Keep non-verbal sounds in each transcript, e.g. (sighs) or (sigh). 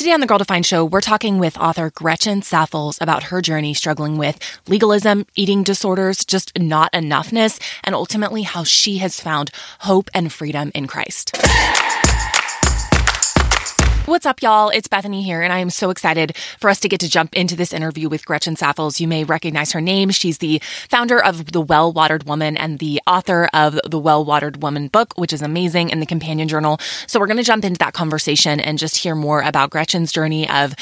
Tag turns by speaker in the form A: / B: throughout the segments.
A: Today on the Girl Defined Show, we're talking with author Gretchen Saffles about her journey struggling with legalism, eating disorders, just not enoughness, and ultimately how she has found hope and freedom in Christ. What's up, y'all? It's Bethany here, and I am so excited for us to get to jump into this interview with Gretchen Saffles. You may recognize her name. She's the founder of The Well Watered Woman and the author of the Well Watered Woman book, which is amazing in the companion journal. So we're going to jump into that conversation and just hear more about Gretchen's journey of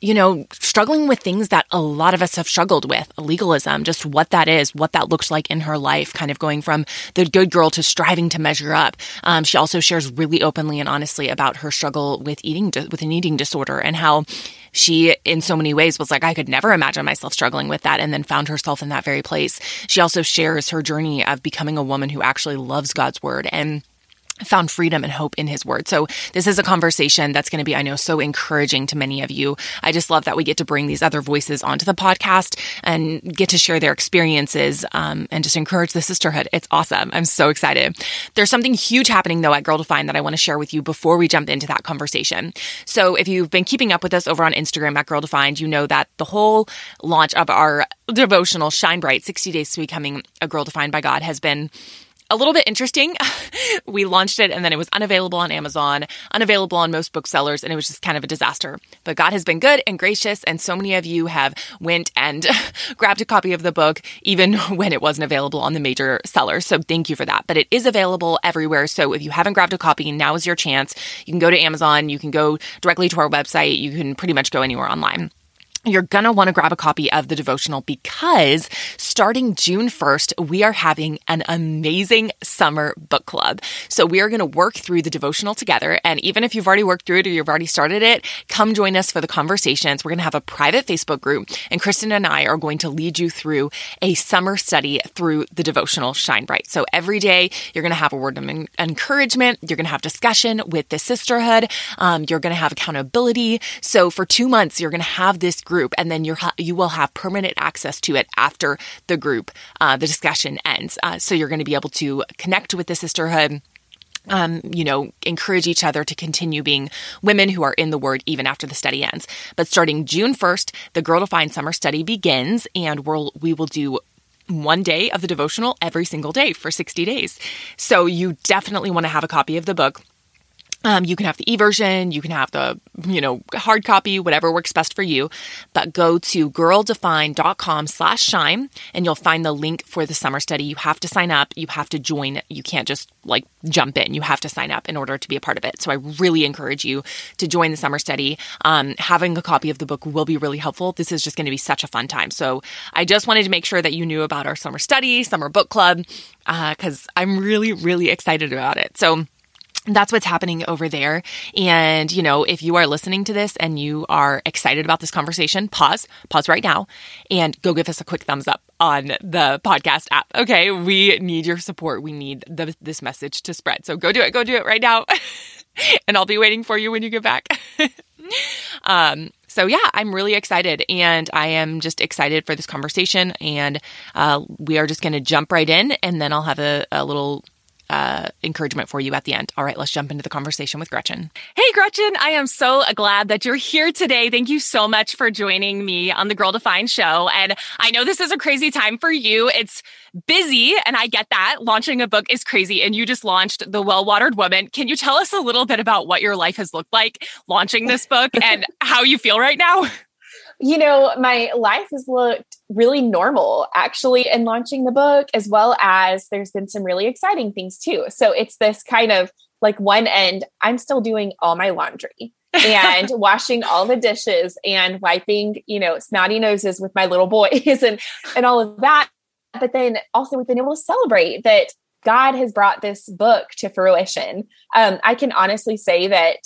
A: you know, struggling with things that a lot of us have struggled with legalism, just what that is, what that looks like in her life, kind of going from the good girl to striving to measure up. Um, she also shares really openly and honestly about her struggle with eating, with an eating disorder and how she, in so many ways, was like, I could never imagine myself struggling with that, and then found herself in that very place. She also shares her journey of becoming a woman who actually loves God's word and found freedom and hope in his word. So this is a conversation that's going to be, I know, so encouraging to many of you. I just love that we get to bring these other voices onto the podcast and get to share their experiences um, and just encourage the sisterhood. It's awesome. I'm so excited. There's something huge happening though at Girl Defined that I want to share with you before we jump into that conversation. So if you've been keeping up with us over on Instagram at Girl Defined, you know that the whole launch of our devotional Shine Bright 60 Days to Becoming a Girl Defined by God has been a little bit interesting. (laughs) we launched it and then it was unavailable on Amazon, unavailable on most booksellers, and it was just kind of a disaster. But God has been good and gracious, and so many of you have went and (laughs) grabbed a copy of the book even (laughs) when it wasn't available on the major sellers. So thank you for that. But it is available everywhere. So if you haven't grabbed a copy, now is your chance. You can go to Amazon, you can go directly to our website, you can pretty much go anywhere online you're going to want to grab a copy of the devotional because starting June 1st, we are having an amazing summer book club. So we are going to work through the devotional together. And even if you've already worked through it or you've already started it, come join us for the conversations. We're going to have a private Facebook group and Kristen and I are going to lead you through a summer study through the devotional Shine Bright. So every day you're going to have a word of encouragement. You're going to have discussion with the sisterhood. Um, you're going to have accountability. So for two months, you're going to have this group, and then you ha- you will have permanent access to it after the group, uh, the discussion ends. Uh, so you're going to be able to connect with the sisterhood. Um, you know, encourage each other to continue being women who are in the Word even after the study ends. But starting June 1st, the Girl Defined Summer Study begins, and we'll we will do one day of the devotional every single day for 60 days. So you definitely want to have a copy of the book. Um, you can have the e-version, you can have the, you know, hard copy, whatever works best for you. But go to girldefined.com slash shine and you'll find the link for the summer study. You have to sign up. You have to join. You can't just like jump in. You have to sign up in order to be a part of it. So I really encourage you to join the summer study. Um, having a copy of the book will be really helpful. This is just going to be such a fun time. So I just wanted to make sure that you knew about our summer study, summer book club, because uh, I'm really, really excited about it. So that's what's happening over there. And, you know, if you are listening to this and you are excited about this conversation, pause, pause right now and go give us a quick thumbs up on the podcast app. Okay. We need your support. We need the, this message to spread. So go do it. Go do it right now. (laughs) and I'll be waiting for you when you get back. (laughs) um, so yeah, I'm really excited and I am just excited for this conversation and, uh, we are just going to jump right in and then I'll have a, a little uh, encouragement for you at the end. All right, let's jump into the conversation with Gretchen. Hey, Gretchen, I am so glad that you're here today. Thank you so much for joining me on the Girl Defined show. And I know this is a crazy time for you. It's busy, and I get that. Launching a book is crazy, and you just launched The Well Watered Woman. Can you tell us a little bit about what your life has looked like launching this book (laughs) and how you feel right now?
B: You know, my life has looked really normal actually in launching the book, as well as there's been some really exciting things too. So it's this kind of like one end, I'm still doing all my laundry (laughs) and washing all the dishes and wiping, you know, snotty noses with my little boys (laughs) and and all of that. But then also we've been able to celebrate that God has brought this book to fruition. Um, I can honestly say that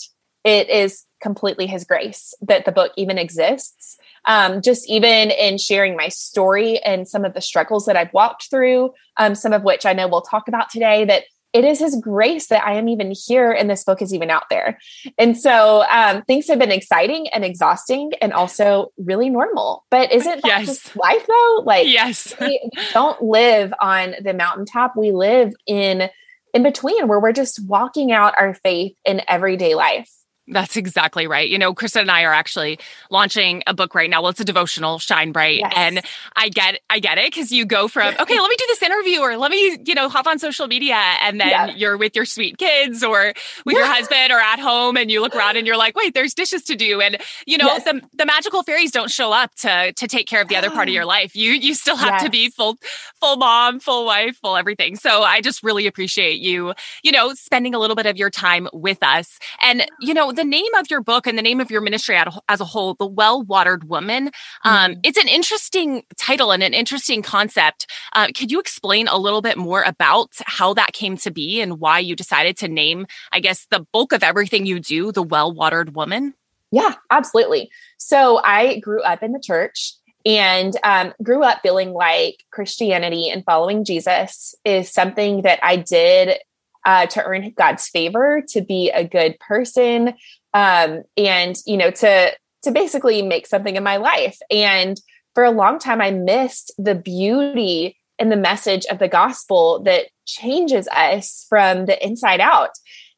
B: it is completely His grace that the book even exists um, just even in sharing my story and some of the struggles that I've walked through, um, some of which I know we'll talk about today, that it is his grace that I am even here and this book is even out there. And so um, things have been exciting and exhausting and also really normal. But isn't that yes. just life though? Like,
A: yes, (laughs)
B: we don't live on the mountaintop. We live in in between where we're just walking out our faith in everyday life.
A: That's exactly right. You know, Kristen and I are actually launching a book right now. Well, it's a devotional, Shine Bright. Yes. And I get I get it because you go from, (laughs) okay, let me do this interview or let me, you know, hop on social media and then yeah. you're with your sweet kids or with yeah. your husband or at home and you look around and you're like, wait, there's dishes to do. And you know, yes. the, the magical fairies don't show up to to take care of the other part of oh. your life. You you still have yes. to be full full mom, full wife, full everything. So I just really appreciate you, you know, spending a little bit of your time with us. And you know, the name of your book and the name of your ministry as a whole, The Well Watered Woman, um, mm. it's an interesting title and an interesting concept. Uh, could you explain a little bit more about how that came to be and why you decided to name, I guess, the bulk of everything you do, The Well Watered Woman?
B: Yeah, absolutely. So I grew up in the church and um, grew up feeling like Christianity and following Jesus is something that I did uh, to earn God's favor, to be a good person, um, and you know to to basically make something in my life. And for a long time, I missed the beauty and the message of the gospel that changes us from the inside out.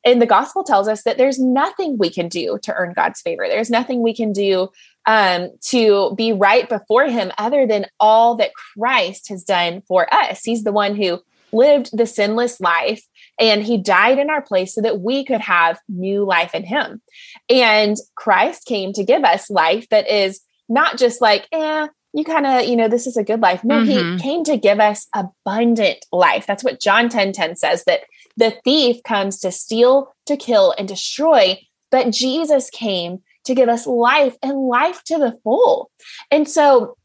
B: And the gospel tells us that there's nothing we can do to earn God's favor. There's nothing we can do um, to be right before Him other than all that Christ has done for us. He's the one who lived the sinless life and he died in our place so that we could have new life in him. And Christ came to give us life that is not just like, eh, you kind of, you know, this is a good life. No, mm-hmm. he came to give us abundant life. That's what John 10 10 says that the thief comes to steal, to kill, and destroy. But Jesus came to give us life and life to the full. And so,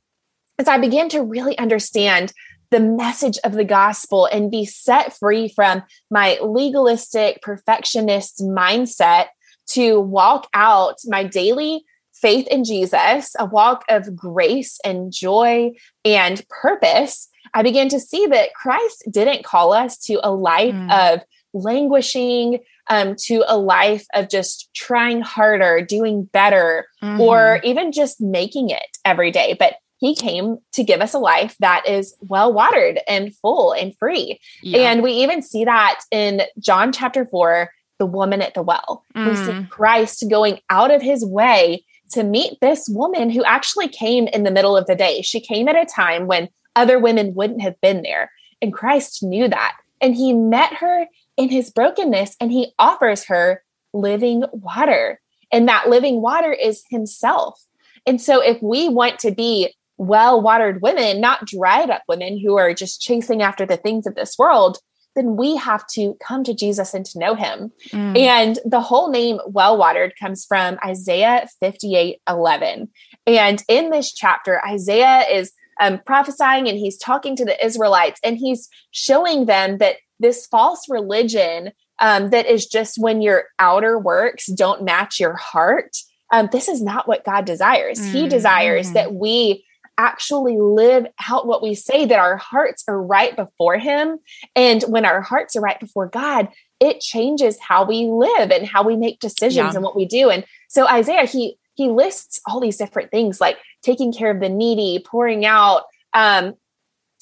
B: as I began to really understand the message of the gospel and be set free from my legalistic perfectionist mindset to walk out my daily faith in Jesus, a walk of grace and joy and purpose, I began to see that Christ didn't call us to a life mm. of languishing, um, to a life of just trying harder, doing better, mm-hmm. or even just making it every day. But he came to give us a life that is well watered and full and free. Yeah. And we even see that in John chapter 4, the woman at the well. Mm. We see mm. Christ going out of his way to meet this woman who actually came in the middle of the day. She came at a time when other women wouldn't have been there. And Christ knew that. And he met her in his brokenness and he offers her living water. And that living water is himself. And so, if we want to be well watered women, not dried up women who are just chasing after the things of this world, then we have to come to Jesus and to know him. Mm. And the whole name well watered comes from Isaiah 58 11. And in this chapter, Isaiah is um, prophesying and he's talking to the Israelites and he's showing them that this false religion um, that is just when your outer works don't match your heart. Um, this is not what God desires. Mm. He desires mm-hmm. that we actually live out what we say, that our hearts are right before Him. And when our hearts are right before God, it changes how we live and how we make decisions yeah. and what we do. And so Isaiah, he he lists all these different things like taking care of the needy, pouring out, um,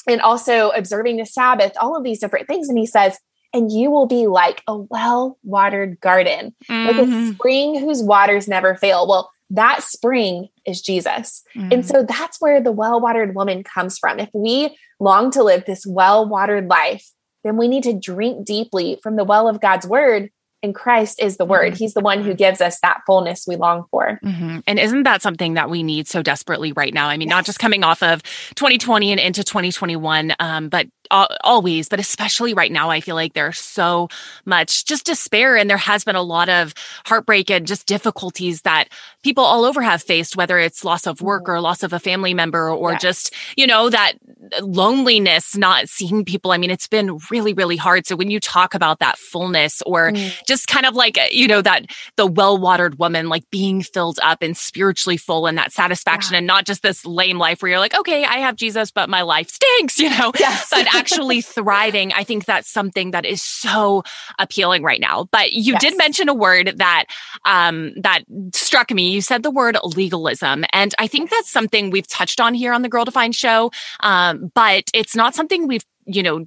B: and also observing the Sabbath, all of these different things. And he says, and you will be like a well watered garden, mm-hmm. like a mm-hmm. spring whose waters never fail. Well, that spring is Jesus. Mm. And so that's where the well watered woman comes from. If we long to live this well watered life, then we need to drink deeply from the well of God's word and Christ is the word. Mm-hmm. He's the one who gives us that fullness we long for.
A: Mm-hmm. And isn't that something that we need so desperately right now? I mean, yes. not just coming off of 2020 and into 2021, um, but always, but especially right now, I feel like there's so much just despair. And there has been a lot of heartbreak and just difficulties that people all over have faced, whether it's loss of work mm-hmm. or loss of a family member or yes. just, you know, that loneliness, not seeing people. I mean, it's been really, really hard. So when you talk about that fullness or mm. Just kind of like, you know, that the well watered woman, like being filled up and spiritually full and that satisfaction yeah. and not just this lame life where you're like, okay, I have Jesus, but my life stinks, (laughs) you know, yes. but actually thriving, I think that's something that is so appealing right now. But you yes. did mention a word that um, that struck me. You said the word legalism, and I think that's something we've touched on here on the Girl Defined show. Um, but it's not something we've you know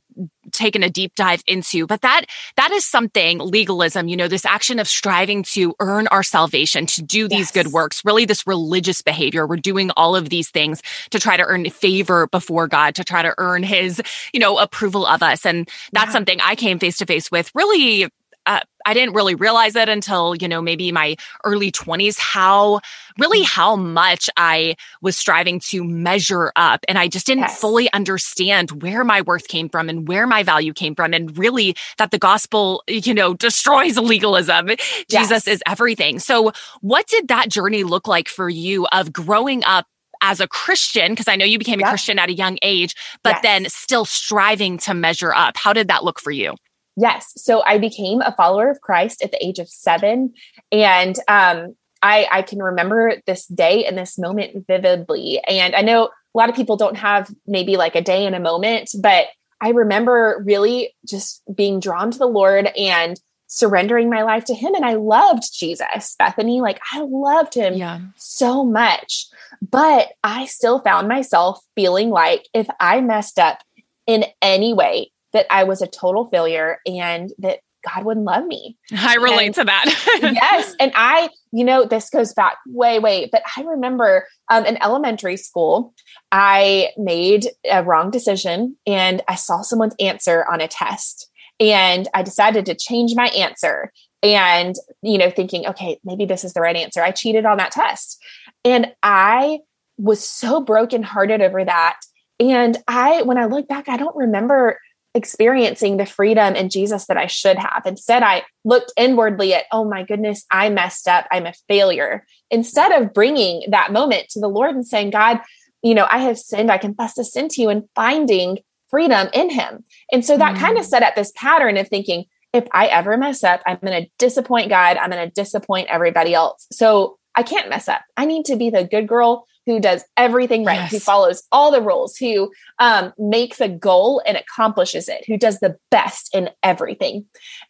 A: taken a deep dive into. But that that is something legalism, you know, this action of striving to earn our salvation, to do these yes. good works, really this religious behavior. We're doing all of these things to try to earn favor before God, to try to earn his, you know, approval of us. And that's yeah. something I came face to face with really uh, I didn't really realize it until, you know, maybe my early 20s, how really mm. how much I was striving to measure up. And I just didn't yes. fully understand where my worth came from and where my value came from. And really that the gospel, you know, destroys (laughs) legalism. Yes. Jesus is everything. So, what did that journey look like for you of growing up as a Christian? Because I know you became yep. a Christian at a young age, but yes. then still striving to measure up. How did that look for you?
B: Yes. So I became a follower of Christ at the age of seven. And um, I, I can remember this day and this moment vividly. And I know a lot of people don't have maybe like a day and a moment, but I remember really just being drawn to the Lord and surrendering my life to him and I loved Jesus, Bethany, like I loved him yeah. so much. But I still found myself feeling like if I messed up in any way, that I was a total failure and that God wouldn't love me.
A: I relate and, to that. (laughs)
B: yes. And I, you know, this goes back way, way, but I remember um, in elementary school, I made a wrong decision and I saw someone's answer on a test. And I decided to change my answer and, you know, thinking, okay, maybe this is the right answer. I cheated on that test. And I was so brokenhearted over that. And I, when I look back, I don't remember experiencing the freedom in Jesus that I should have. Instead, I looked inwardly at, oh my goodness, I messed up. I'm a failure. Instead of bringing that moment to the Lord and saying, God, you know, I have sinned. I confess the sin to you and finding freedom in Him. And so that mm. kind of set up this pattern of thinking, if I ever mess up, I'm going to disappoint God. I'm going to disappoint everybody else. So I can't mess up. I need to be the good girl who does everything right, yes. who follows all the rules, who um, makes a goal and accomplishes it, who does the best in everything.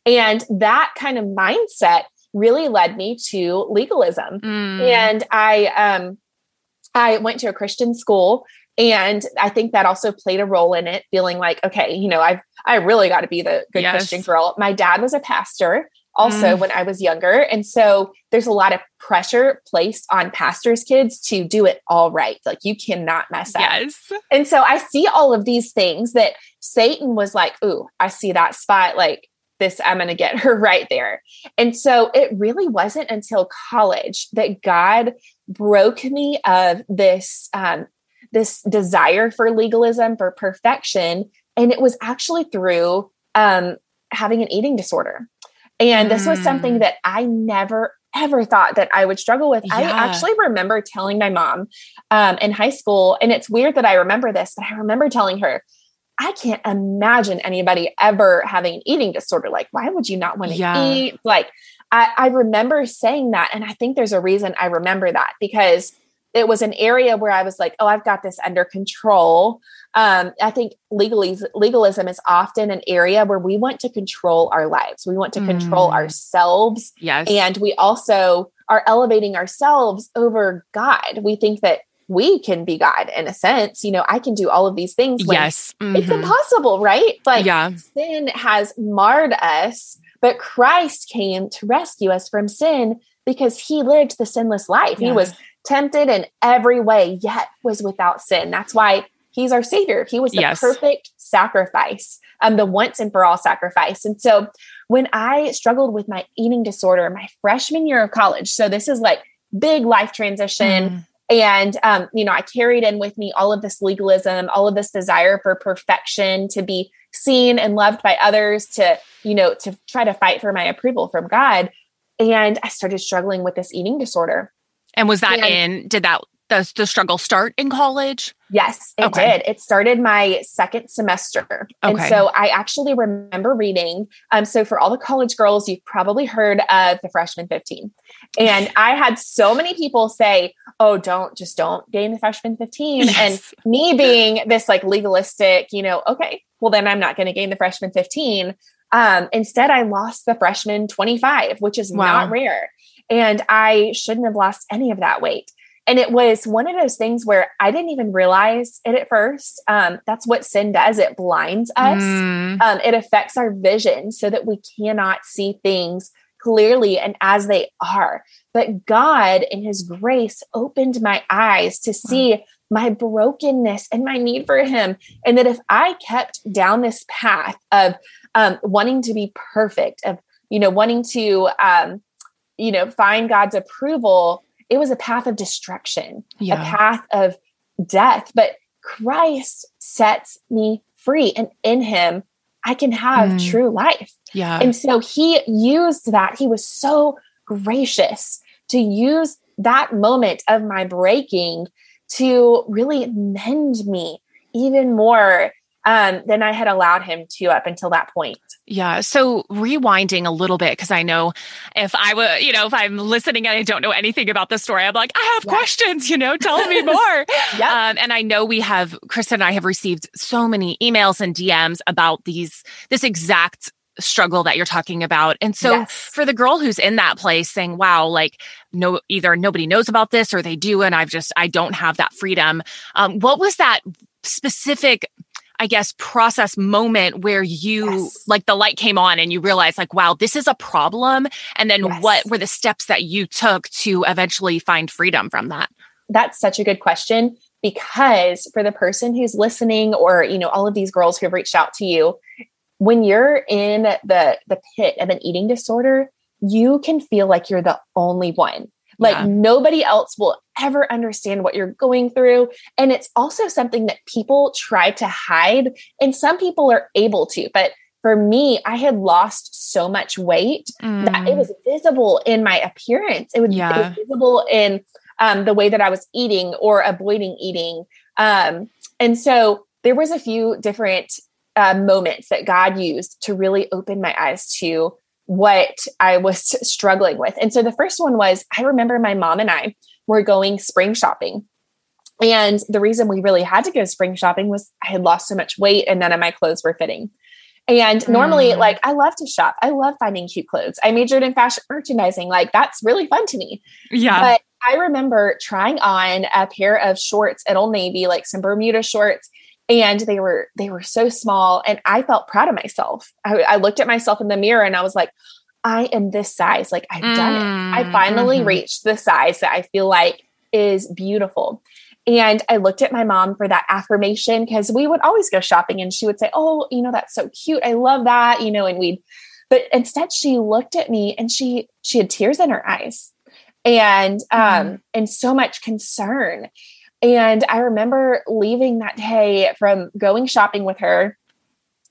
B: And that kind of mindset really led me to legalism. Mm. And I um, I went to a Christian school and I think that also played a role in it, feeling like, okay, you know, I've I really got to be the good yes. Christian girl. My dad was a pastor also mm. when I was younger. And so there's a lot of pressure placed on pastors' kids to do it all right. Like you cannot mess up. Yes. And so I see all of these things that Satan was like, ooh, I see that spot. Like this, I'm going to get her (laughs) right there. And so it really wasn't until college that God broke me of this, um, this desire for legalism, for perfection. And it was actually through um, having an eating disorder. And this was something mm. that I never ever thought that I would struggle with. Yeah. I actually remember telling my mom um, in high school, and it's weird that I remember this, but I remember telling her, I can't imagine anybody ever having an eating disorder. Like, why would you not want to yeah. eat? Like, I, I remember saying that. And I think there's a reason I remember that because it was an area where I was like, oh, I've got this under control. Um, I think legalism, legalism is often an area where we want to control our lives. We want to mm. control ourselves.
A: Yes.
B: And we also are elevating ourselves over God. We think that we can be God in a sense. You know, I can do all of these things.
A: yes.
B: Mm-hmm. It's impossible, right? Like yeah. sin has marred us, but Christ came to rescue us from sin because he lived the sinless life. Yeah. He was tempted in every way, yet was without sin. That's why he's our savior. He was the yes. perfect sacrifice, um, the once and for all sacrifice. And so when I struggled with my eating disorder my freshman year of college, so this is like big life transition. Mm. And, um, you know, I carried in with me all of this legalism, all of this desire for perfection, to be seen and loved by others, to, you know, to try to fight for my approval from God. And I started struggling with this eating disorder.
A: And was that and, in, did that, the, the struggle start in college?
B: Yes, it okay. did. It started my second semester. Okay. And so I actually remember reading. Um, so for all the college girls, you've probably heard of the freshman 15. And (laughs) I had so many people say, oh, don't, just don't gain the freshman 15. Yes. And me being this like legalistic, you know, okay, well, then I'm not going to gain the freshman 15. Um, instead, I lost the freshman 25, which is wow. not rare. And I shouldn't have lost any of that weight. And it was one of those things where I didn't even realize it at first. Um, that's what sin does. It blinds us. Mm. Um, it affects our vision so that we cannot see things clearly and as they are. But God, in His grace, opened my eyes to see my brokenness and my need for Him. And that if I kept down this path of um, wanting to be perfect, of, you know, wanting to, um, you know, find God's approval, it was a path of destruction, yeah. a path of death. But Christ sets me free. And in Him, I can have mm. true life.
A: Yeah.
B: And so he used that. He was so gracious to use that moment of my breaking to really mend me even more um, than I had allowed him to up until that point.
A: Yeah. So rewinding a little bit, because I know if I were, you know, if I'm listening and I don't know anything about the story, I'm like, I have yes. questions, you know, tell me (laughs) more. yeah. Um, and I know we have, Kristen and I have received so many emails and DMs about these, this exact struggle that you're talking about. And so yes. for the girl who's in that place saying, wow, like no, either nobody knows about this or they do. And I've just, I don't have that freedom. Um, what was that specific I guess, process moment where you yes. like the light came on and you realized, like, wow, this is a problem? And then yes. what were the steps that you took to eventually find freedom from that?
B: That's such a good question because for the person who's listening or you know all of these girls who have reached out to you when you're in the the pit of an eating disorder you can feel like you're the only one like yeah. nobody else will ever understand what you're going through. And it's also something that people try to hide. And some people are able to, but for me, I had lost so much weight mm. that it mm. was visible in my appearance. It, would, yeah. it was visible in um, the way that I was eating or avoiding eating. Um, and so there was a few different uh, moments that God used to really open my eyes to what I was struggling with. And so the first one was I remember my mom and I were going spring shopping. And the reason we really had to go spring shopping was I had lost so much weight and none of my clothes were fitting. And normally, mm. like, I love to shop. I love finding cute clothes. I majored in fashion merchandising. Like, that's really fun to me.
A: Yeah.
B: But I remember trying on a pair of shorts at Old Navy, like some Bermuda shorts, and they were they were so small and i felt proud of myself. I, I, looked at myself in the mirror and i was like i am this size like i've mm, done it. I mm, finally mm-hmm. reached the size that i feel like is beautiful. And i looked at my mom for that affirmation because we would always go shopping and she would say oh you know that's so cute. I love that you know and we'd but instead she looked at me and she she had tears in her eyes. And um mm-hmm. and so much concern and I remember leaving that day from going shopping with her,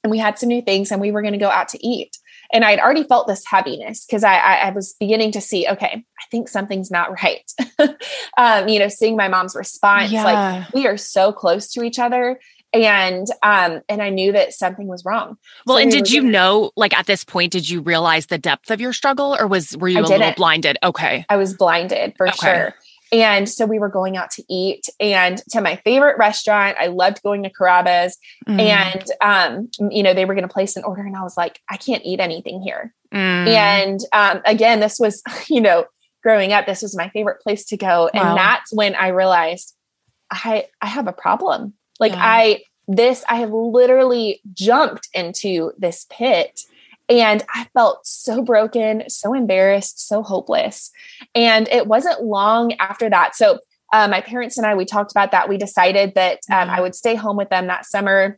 B: and we had some new things, and we were going to go out to eat. And I'd already felt this heaviness because I, I, I, was beginning to see, okay, I think something's not right. (laughs) um, you know, seeing my mom's response, yeah. like we are so close to each other and um and i knew that something was wrong
A: well so and we did you know like at this point did you realize the depth of your struggle or was were you I a little blinded okay
B: i was blinded for okay. sure and so we were going out to eat and to my favorite restaurant. I loved going to Carrabba's. Mm. And, um, you know, they were going to place an order. And I was like, I can't eat anything here. Mm. And um, again, this was, (laughs) you know, growing up, this was my favorite place to go. And wow. that's when I realized I, I have a problem. Like yeah. I, this, I have literally jumped into this pit and I felt so broken, so embarrassed, so hopeless. And it wasn't long after that. So, uh, my parents and I, we talked about that. We decided that um, I would stay home with them that summer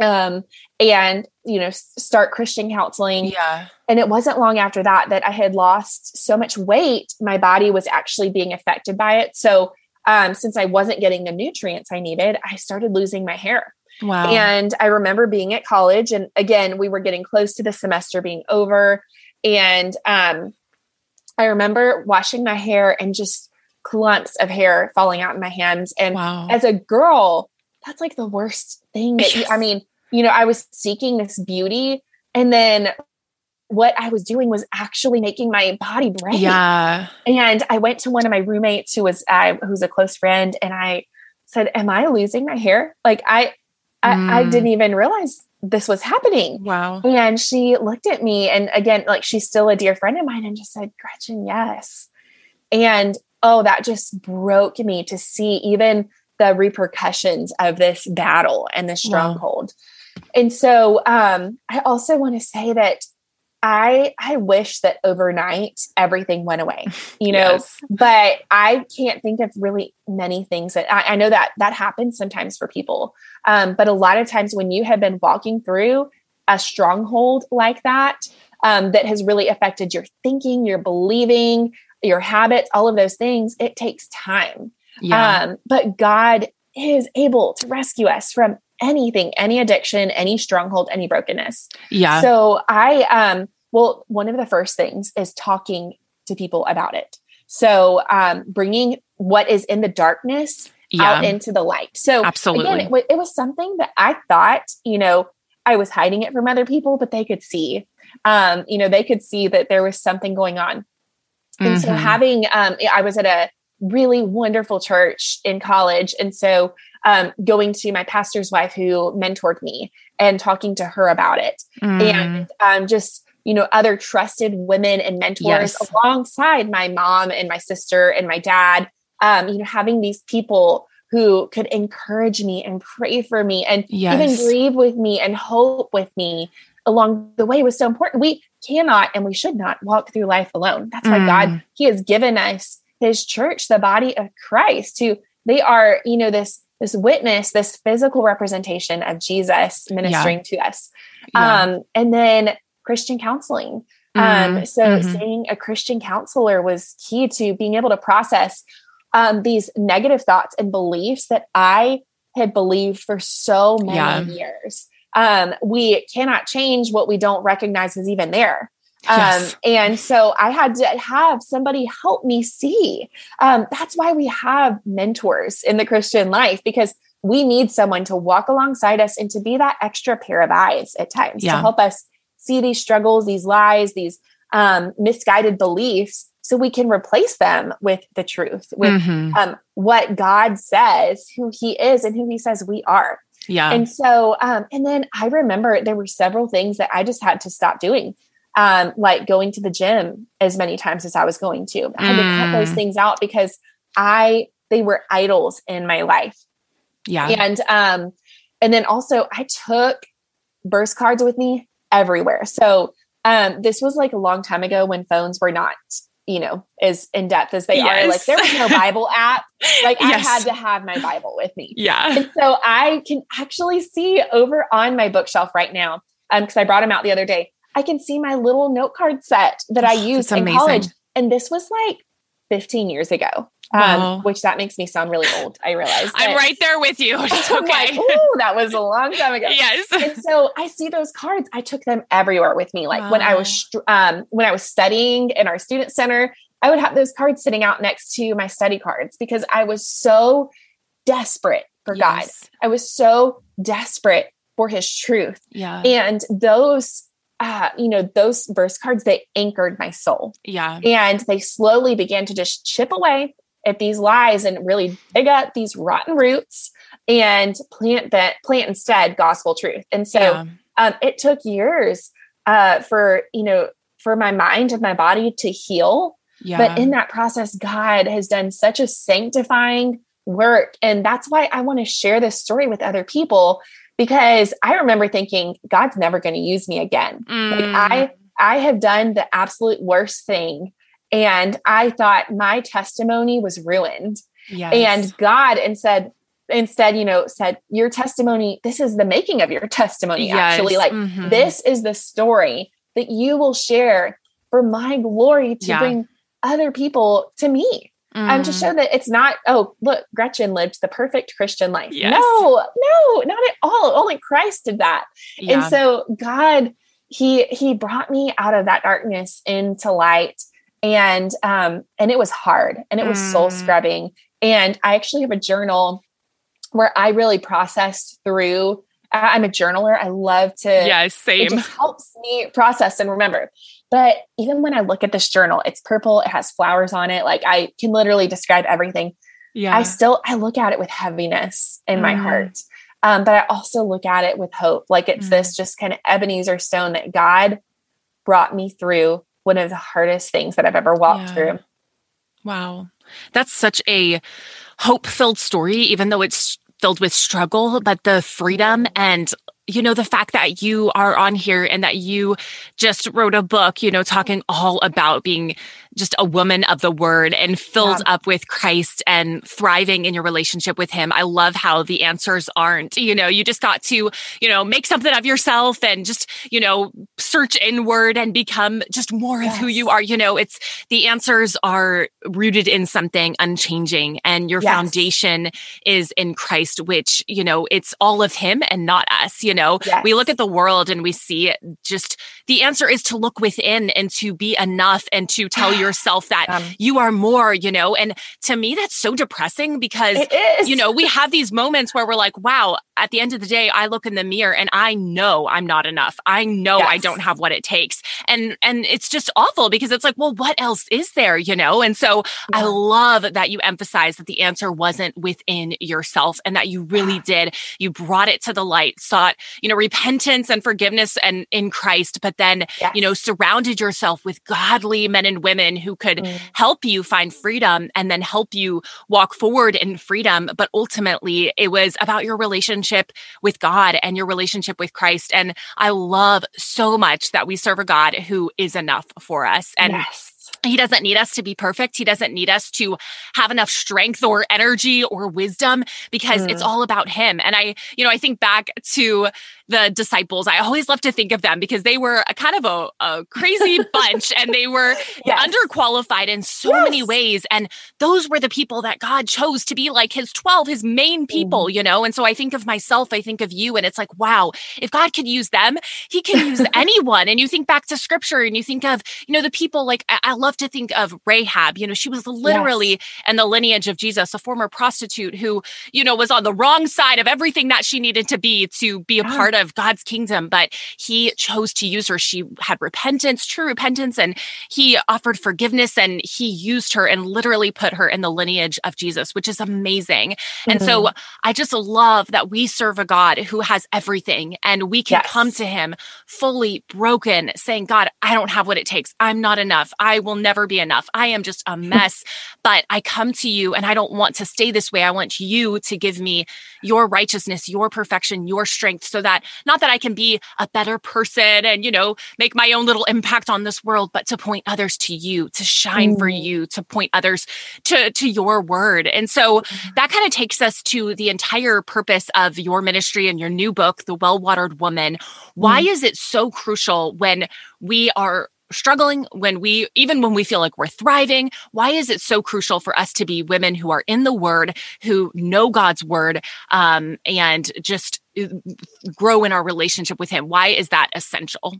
B: um, and, you know, start Christian counseling.
A: Yeah.
B: And it wasn't long after that that I had lost so much weight, my body was actually being affected by it. So, um, since I wasn't getting the nutrients I needed, I started losing my hair.
A: Wow.
B: And I remember being at college, and again, we were getting close to the semester being over. And um, I remember washing my hair and just clumps of hair falling out in my hands. And wow. as a girl, that's like the worst thing that you, I mean, you know, I was seeking this beauty, and then what I was doing was actually making my body break.
A: Yeah.
B: And I went to one of my roommates who was uh, who's a close friend, and I said, "Am I losing my hair? Like I I, mm. I didn't even realize this was happening.
A: Wow.
B: And she looked at me and again, like she's still a dear friend of mine and just said, Gretchen, yes. And oh, that just broke me to see even the repercussions of this battle and this stronghold. Wow. And so um, I also want to say that I I wish that overnight everything went away, (laughs) you know, yes. but I can't think of really many things that I, I know that that happens sometimes for people. Um, but a lot of times when you have been walking through a stronghold like that, um, that has really affected your thinking, your believing, your habits, all of those things, it takes time. Yeah. Um, but God is able to rescue us from anything, any addiction, any stronghold, any brokenness.
A: Yeah.
B: So I, um, well, one of the first things is talking to people about it. So um, bringing what is in the darkness yeah. out into the light. So
A: absolutely, again,
B: it, w- it was something that I thought, you know, I was hiding it from other people, but they could see. Um, you know, they could see that there was something going on. And mm-hmm. so having, um, I was at a really wonderful church in college. And so um, going to my pastor's wife who mentored me and talking to her about it mm. and um, just you know other trusted women and mentors yes. alongside my mom and my sister and my dad um, you know having these people who could encourage me and pray for me and yes. even grieve with me and hope with me along the way was so important we cannot and we should not walk through life alone that's why mm. god he has given us his church the body of christ who they are you know this this witness, this physical representation of Jesus ministering yeah. to us. Yeah. Um, and then Christian counseling. Um, mm-hmm. Um, so mm-hmm. seeing a Christian counselor was key to being able to process um, these negative thoughts and beliefs that I had believed for so many yeah. years. Um, we cannot change what we don't recognize is even there. Yes. Um, and so I had to have somebody help me see. Um, that's why we have mentors in the Christian life because we need someone to walk alongside us and to be that extra pair of eyes at times yeah. to help us see these struggles, these lies, these um, misguided beliefs, so we can replace them with the truth, with mm-hmm. um, what God says, who He is, and who He says we are.
A: Yeah.
B: And so, um, and then I remember there were several things that I just had to stop doing um, like going to the gym as many times as I was going to. I had mm. to cut those mm. things out because I they were idols in my life.
A: Yeah.
B: And um and then also I took verse cards with me everywhere. So um this was like a long time ago when phones were not you know as in depth as they yes. are like there was no bible (laughs) app like yes. i had to have my bible with me
A: yeah
B: and so i can actually see over on my bookshelf right now um because i brought them out the other day I can see my little note card set that I (sighs) used in college. And this was like 15 years ago. Um, wow. Um, which that makes me sound really old. I realize.
A: I'm right there with you. (laughs) It's okay. Like,
B: Ooh, that was a long time ago.
A: yes.
B: And so I see those cards. I took them everywhere with me. Like wow. when I was um, when I was studying in our student center, I would have those cards sitting out next to my study cards because I was so desperate for yes. God. I was so desperate for His truth.
A: Yeah.
B: And those uh, you know, those verse cards, they anchored my soul.
A: Yeah.
B: And they slowly began to just chip away at these lies and really dig up these rotten roots and plant that plant instead gospel truth. And so yeah. um, it took years uh, for, you know, for my mind and my body to heal. Yeah. But in that process, God has done such a sanctifying work. And that's why I want to share this story with other people because I remember thinking God's never going to use me again. Mm. Like I I have done the absolute worst thing and I thought my testimony was ruined. Yes. And God and said, instead, you know, said your testimony this is the making of your testimony yes. actually like mm-hmm. this is the story that you will share for my glory to yeah. bring other people to me. Mm. Um, to show that it's not, oh, look, Gretchen lived the perfect Christian life. Yes. No, no, not at all. Only Christ did that. Yeah. And so God, He He brought me out of that darkness into light. And um, and it was hard and it was mm. soul scrubbing. And I actually have a journal where I really processed through I'm a journaler. I love to.
A: Yeah, same.
B: It just helps me process and remember. But even when I look at this journal, it's purple, it has flowers on it. Like I can literally describe everything. Yeah. I still I look at it with heaviness in mm. my heart. Um, but I also look at it with hope. Like it's mm. this just kind of Ebenezer stone that God brought me through one of the hardest things that I've ever walked yeah. through.
A: Wow. That's such a hope filled story, even though it's filled with struggle, but the freedom and you know, the fact that you are on here and that you just wrote a book, you know, talking all about being just a woman of the word and filled yeah. up with Christ and thriving in your relationship with him. I love how the answers aren't, you know, you just got to, you know, make something of yourself and just, you know, search inward and become just more yes. of who you are. You know, it's the answers are rooted in something unchanging and your yes. foundation is in Christ, which, you know, it's all of him and not us, you know. Yes. We look at the world and we see just the answer is to look within and to be enough and to tell (sighs) yourself that um, you are more, you know. And to me, that's so depressing because, you know, we have these moments where we're like, wow, at the end of the day, I look in the mirror and I know I'm not enough. I know yes. I don't have what it takes. And, and it's just awful because it's like, well, what else is there, you know? And so yeah. I love that you emphasize that the answer wasn't within yourself and that you really did. You brought it to the light, sought, you know, repentance and forgiveness and in Christ, but then, yes. you know, surrounded yourself with godly men and women women who could mm. help you find freedom and then help you walk forward in freedom. But ultimately, it was about your relationship with God and your relationship with Christ. And I love so much that we serve a God who is enough for us. And yes. He doesn't need us to be perfect. He doesn't need us to have enough strength or energy or wisdom because mm. it's all about him. And I, you know, I think back to the disciples. I always love to think of them because they were a kind of a, a crazy (laughs) bunch and they were yes. underqualified in so yes. many ways. And those were the people that God chose to be like his 12, his main people, mm. you know? And so I think of myself, I think of you, and it's like, wow, if God could use them, he can use (laughs) anyone. And you think back to scripture and you think of, you know, the people like, I, I love to think of Rahab, you know, she was literally yes. in the lineage of Jesus, a former prostitute who, you know, was on the wrong side of everything that she needed to be to be a yeah. part of of God's kingdom, but he chose to use her. She had repentance, true repentance, and he offered forgiveness and he used her and literally put her in the lineage of Jesus, which is amazing. Mm-hmm. And so mm-hmm. I just love that we serve a God who has everything and we can yes. come to him fully broken, saying, God, I don't have what it takes. I'm not enough. I will never be enough. I am just a (laughs) mess, but I come to you and I don't want to stay this way. I want you to give me your righteousness, your perfection, your strength so that not that I can be a better person and, you know, make my own little impact on this world, but to point others to you, to shine mm. for you, to point others to, to your word. And so mm-hmm. that kind of takes us to the entire purpose of your ministry and your new book, The Well Watered Woman. Why mm. is it so crucial when we are struggling, when we, even when we feel like we're thriving, why is it so crucial for us to be women who are in the word, who know God's word, um, and just grow in our relationship with Him? Why is that essential?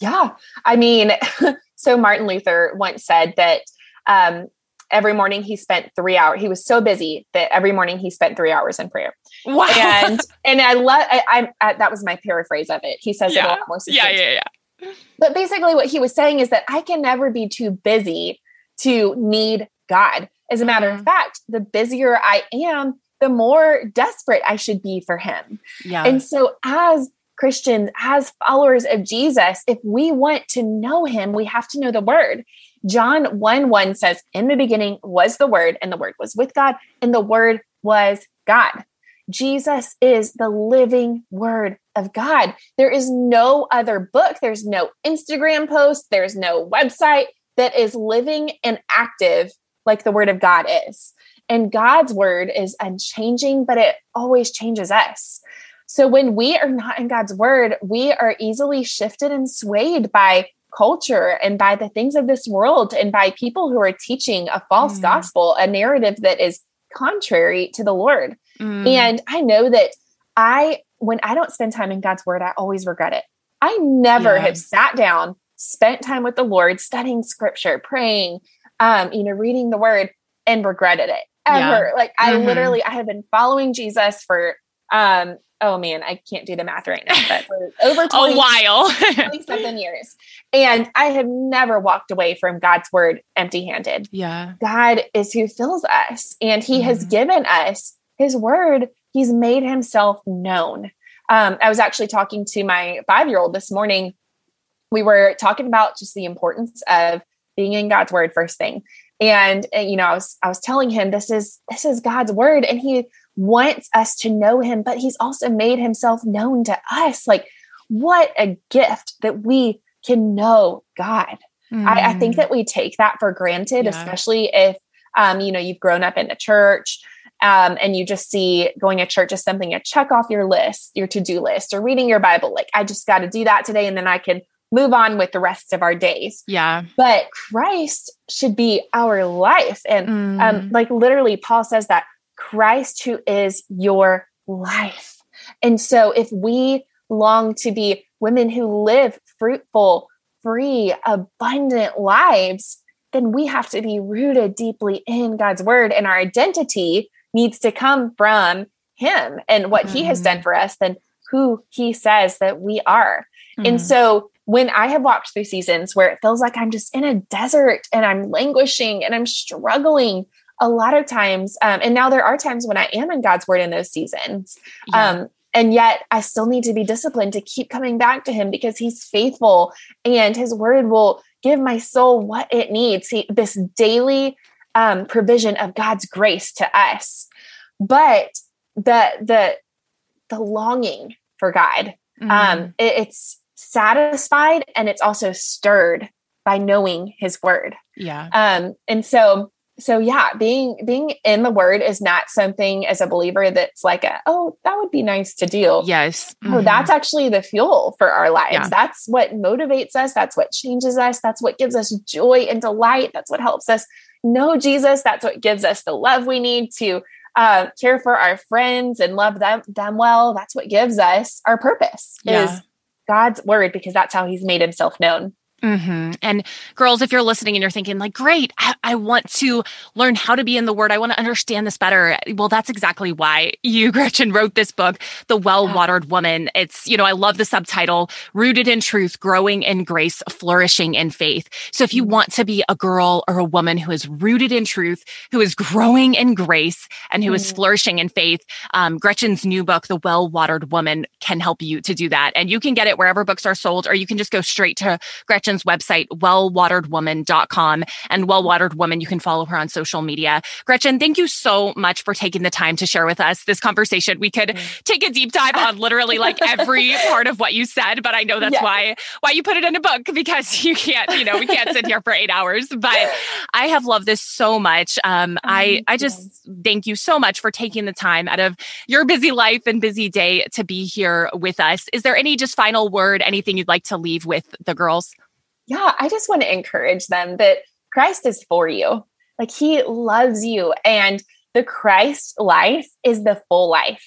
B: Yeah. I mean, (laughs) so Martin Luther once said that um, every morning he spent three hours. He was so busy that every morning he spent three hours in prayer. Wow. And (laughs) and I love. I, I, that was my paraphrase of it. He says
A: yeah.
B: it almost.
A: Yeah, yeah, yeah.
B: But basically, what he was saying is that I can never be too busy to need God. As a matter mm-hmm. of fact, the busier I am, the more desperate I should be for Him. Yeah. And so, as Christians, as followers of Jesus, if we want to know Him, we have to know the Word. John 1 1 says, In the beginning was the Word, and the Word was with God, and the Word was God. Jesus is the living word of God. There is no other book, there's no Instagram post, there's no website that is living and active like the word of God is. And God's word is unchanging, but it always changes us. So when we are not in God's word, we are easily shifted and swayed by culture and by the things of this world and by people who are teaching a false mm. gospel, a narrative that is contrary to the Lord. Mm. And I know that I, when I don't spend time in God's word, I always regret it. I never yeah. have sat down, spent time with the Lord, studying scripture, praying, um, you know, reading the word and regretted it ever. Yeah. Like I mm-hmm. literally, I have been following Jesus for, um, oh man, I can't do the math right now, but (laughs) over 20,
A: a while,
B: 20 something years. And I have never walked away from God's word empty handed.
A: Yeah.
B: God is who fills us and he mm-hmm. has given us his word. He's made himself known. Um, I was actually talking to my five year old this morning. We were talking about just the importance of being in God's word first thing. And, and you know, I was I was telling him this is this is God's word, and He wants us to know Him, but He's also made Himself known to us. Like, what a gift that we can know God. Mm. I, I, think mm. that we take that for granted, yeah. especially if um, you know you've grown up in the church um, and you just see going to church as something to check off your list, your to do list, or reading your Bible. Like, I just got to do that today, and then I can move on with the rest of our days.
A: Yeah.
B: But Christ should be our life. And um, mm. um, like literally, Paul says that Christ, who is your life. And so if we long to be women who live fruitful, free, abundant lives, then we have to be rooted deeply in God's word. And our identity needs to come from Him and what mm-hmm. He has done mm. for us than who He says that we are. Mm-hmm. And mm. so when I have walked through seasons where it feels like I'm just in a desert and I'm languishing and I'm struggling, a lot of times, um, and now there are times when I am in God's word in those seasons. Yeah. Um, and yet I still need to be disciplined to keep coming back to him because he's faithful and his word will give my soul what it needs. He, this daily um, provision of God's grace to us. But the the the longing for God, um, mm-hmm. um, it, it's satisfied and it's also stirred by knowing His word.
A: Yeah.
B: Um, and so so yeah being being in the word is not something as a believer that's like a, oh that would be nice to do
A: yes
B: mm-hmm. oh that's actually the fuel for our lives yeah. that's what motivates us that's what changes us that's what gives us joy and delight that's what helps us know jesus that's what gives us the love we need to uh, care for our friends and love them them well that's what gives us our purpose yeah. is god's word because that's how he's made himself known
A: Mm-hmm. And girls, if you're listening and you're thinking, like, great, I-, I, want to learn how to be in the word, I want to understand this better. Well, that's exactly why you, (laughs) Gretchen, wrote this book, The Well Watered Woman. It's, you know, I love the subtitle, Rooted in Truth, Growing in Grace, Flourishing in Faith. So if you mm-hmm. want to be a girl or a woman who is rooted in truth, who is growing in grace, and who mm. is mm-hmm. flourishing in faith, um, Gretchen's new book, The Well Watered Woman, can help you to do that. And you can get it wherever books are sold, or you can just go straight to Gretchen website, wellwateredwoman.com. And Wellwatered Woman, you can follow her on social media. Gretchen, thank you so much for taking the time to share with us this conversation. We could mm. take a deep dive on literally like every (laughs) part of what you said, but I know that's why why you put it in a book because (laughs) you can't, you know, we can't sit here for eight hours. But (laughs) I have loved this so much. Um, I I just thank you so much for taking the time out of your busy life and busy day to be here with us. Is there any just final word, anything you'd like to leave with the girls?
B: Yeah, I just want to encourage them that Christ is for you. Like he loves you. And the Christ life is the full life.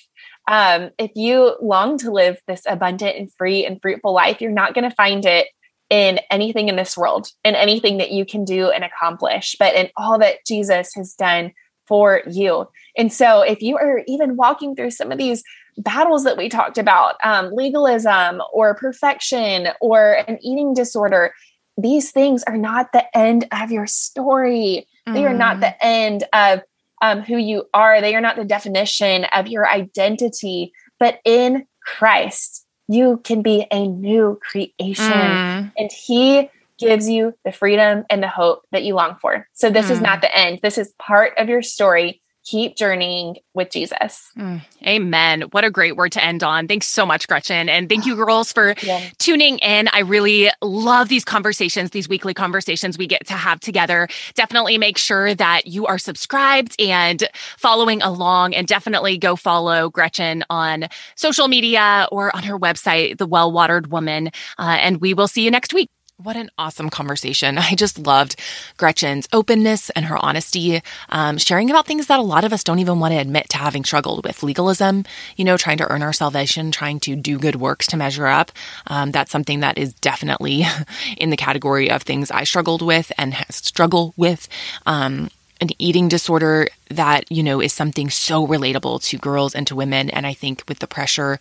B: Um, if you long to live this abundant and free and fruitful life, you're not going to find it in anything in this world, in anything that you can do and accomplish, but in all that Jesus has done for you. And so, if you are even walking through some of these battles that we talked about, um, legalism or perfection or an eating disorder, these things are not the end of your story. Mm. They are not mm. the end of um, who you are. They are not the definition of your identity. But in Christ, you can be a new creation. Mm. And He gives you the freedom and the hope that you long for. So, this mm. is not the end. This is part of your story keep journeying with Jesus.
A: Mm, amen. What a great word to end on. Thanks so much, Gretchen. And thank you, girls, for (sighs) yeah. tuning in. I really love these conversations, these weekly conversations we get to have together. Definitely make sure that you are subscribed and following along, and definitely go follow Gretchen on social media or on her website, The Well Watered Woman. Uh, and we will see you next week. What an awesome conversation. (laughs) I just loved Gretchen's openness and her honesty, um, sharing about things that a lot of us don't even want to admit to having struggled with legalism, you know, trying to earn our salvation, trying to do good works to measure up. Um, that's something that is definitely (laughs) in the category of things I struggled with and struggle with. Um, an eating disorder that, you know, is something so relatable to girls and to women. And I think with the pressure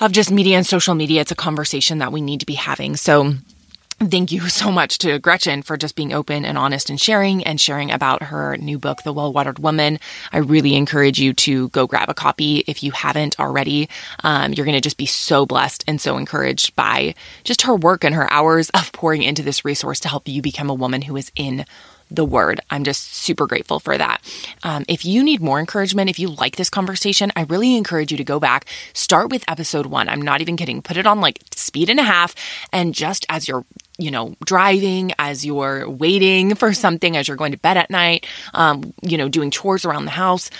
A: of just media and social media, it's a conversation that we need to be having. So, Thank you so much to Gretchen for just being open and honest and sharing and sharing about her new book, The Well Watered Woman. I really encourage you to go grab a copy if you haven't already. Um, you're going to just be so blessed and so encouraged by just her work and her hours of pouring into this resource to help you become a woman who is in the word. I'm just super grateful for that. Um, if you need more encouragement, if you like this conversation, I really encourage you to go back, start with episode one. I'm not even kidding. Put it on like speed and a half. And just as you're you know, driving, as you're waiting for something, as you're going to bed at night, um, you know, doing chores around the house,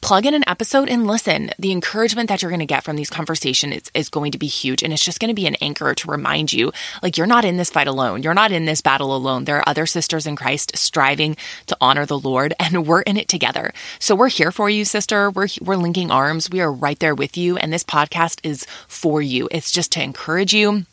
A: plug in an episode and listen. The encouragement that you're going to get from these conversations is, is going to be huge. And it's just going to be an anchor to remind you like, you're not in this fight alone. You're not in this battle alone. There are other sisters in Christ striving to honor the Lord, and we're in it together. So we're here for you, sister. We're, we're linking arms. We are right there with you. And this podcast is for you. It's just to encourage you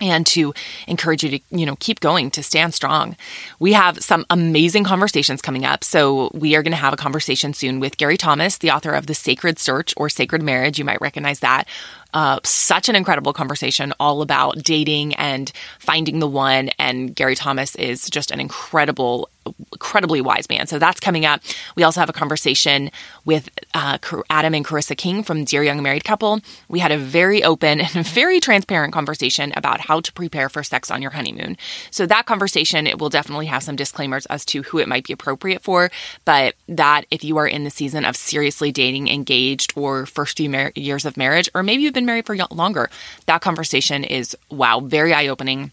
A: and to encourage you to you know keep going to stand strong. We have some amazing conversations coming up so we are going to have a conversation soon with gary thomas the author of the sacred search or sacred marriage. You might recognize that uh, such an incredible conversation all about dating and finding the one. And Gary Thomas is just an incredible, incredibly wise man. So that's coming up. We also have a conversation with uh, Adam and Carissa King from Dear Young Married Couple. We had a very open (laughs) and very transparent conversation about how to prepare for sex on your honeymoon. So that conversation, it will definitely have some disclaimers as to who it might be appropriate for. But that if you are in the season of seriously dating, engaged, or first few mar- years of marriage, or maybe you've been married for longer. That conversation is, wow, very eye opening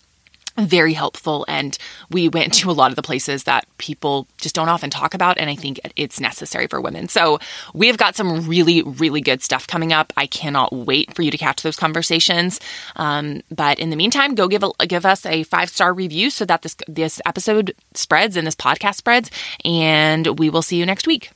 A: very helpful and we went to a lot of the places that people just don't often talk about and i think it's necessary for women. So we have got some really really good stuff coming up. I cannot wait for you to catch those conversations. Um, but in the meantime go give a, give us a five star review so that this this episode spreads and this podcast spreads and we will see you next week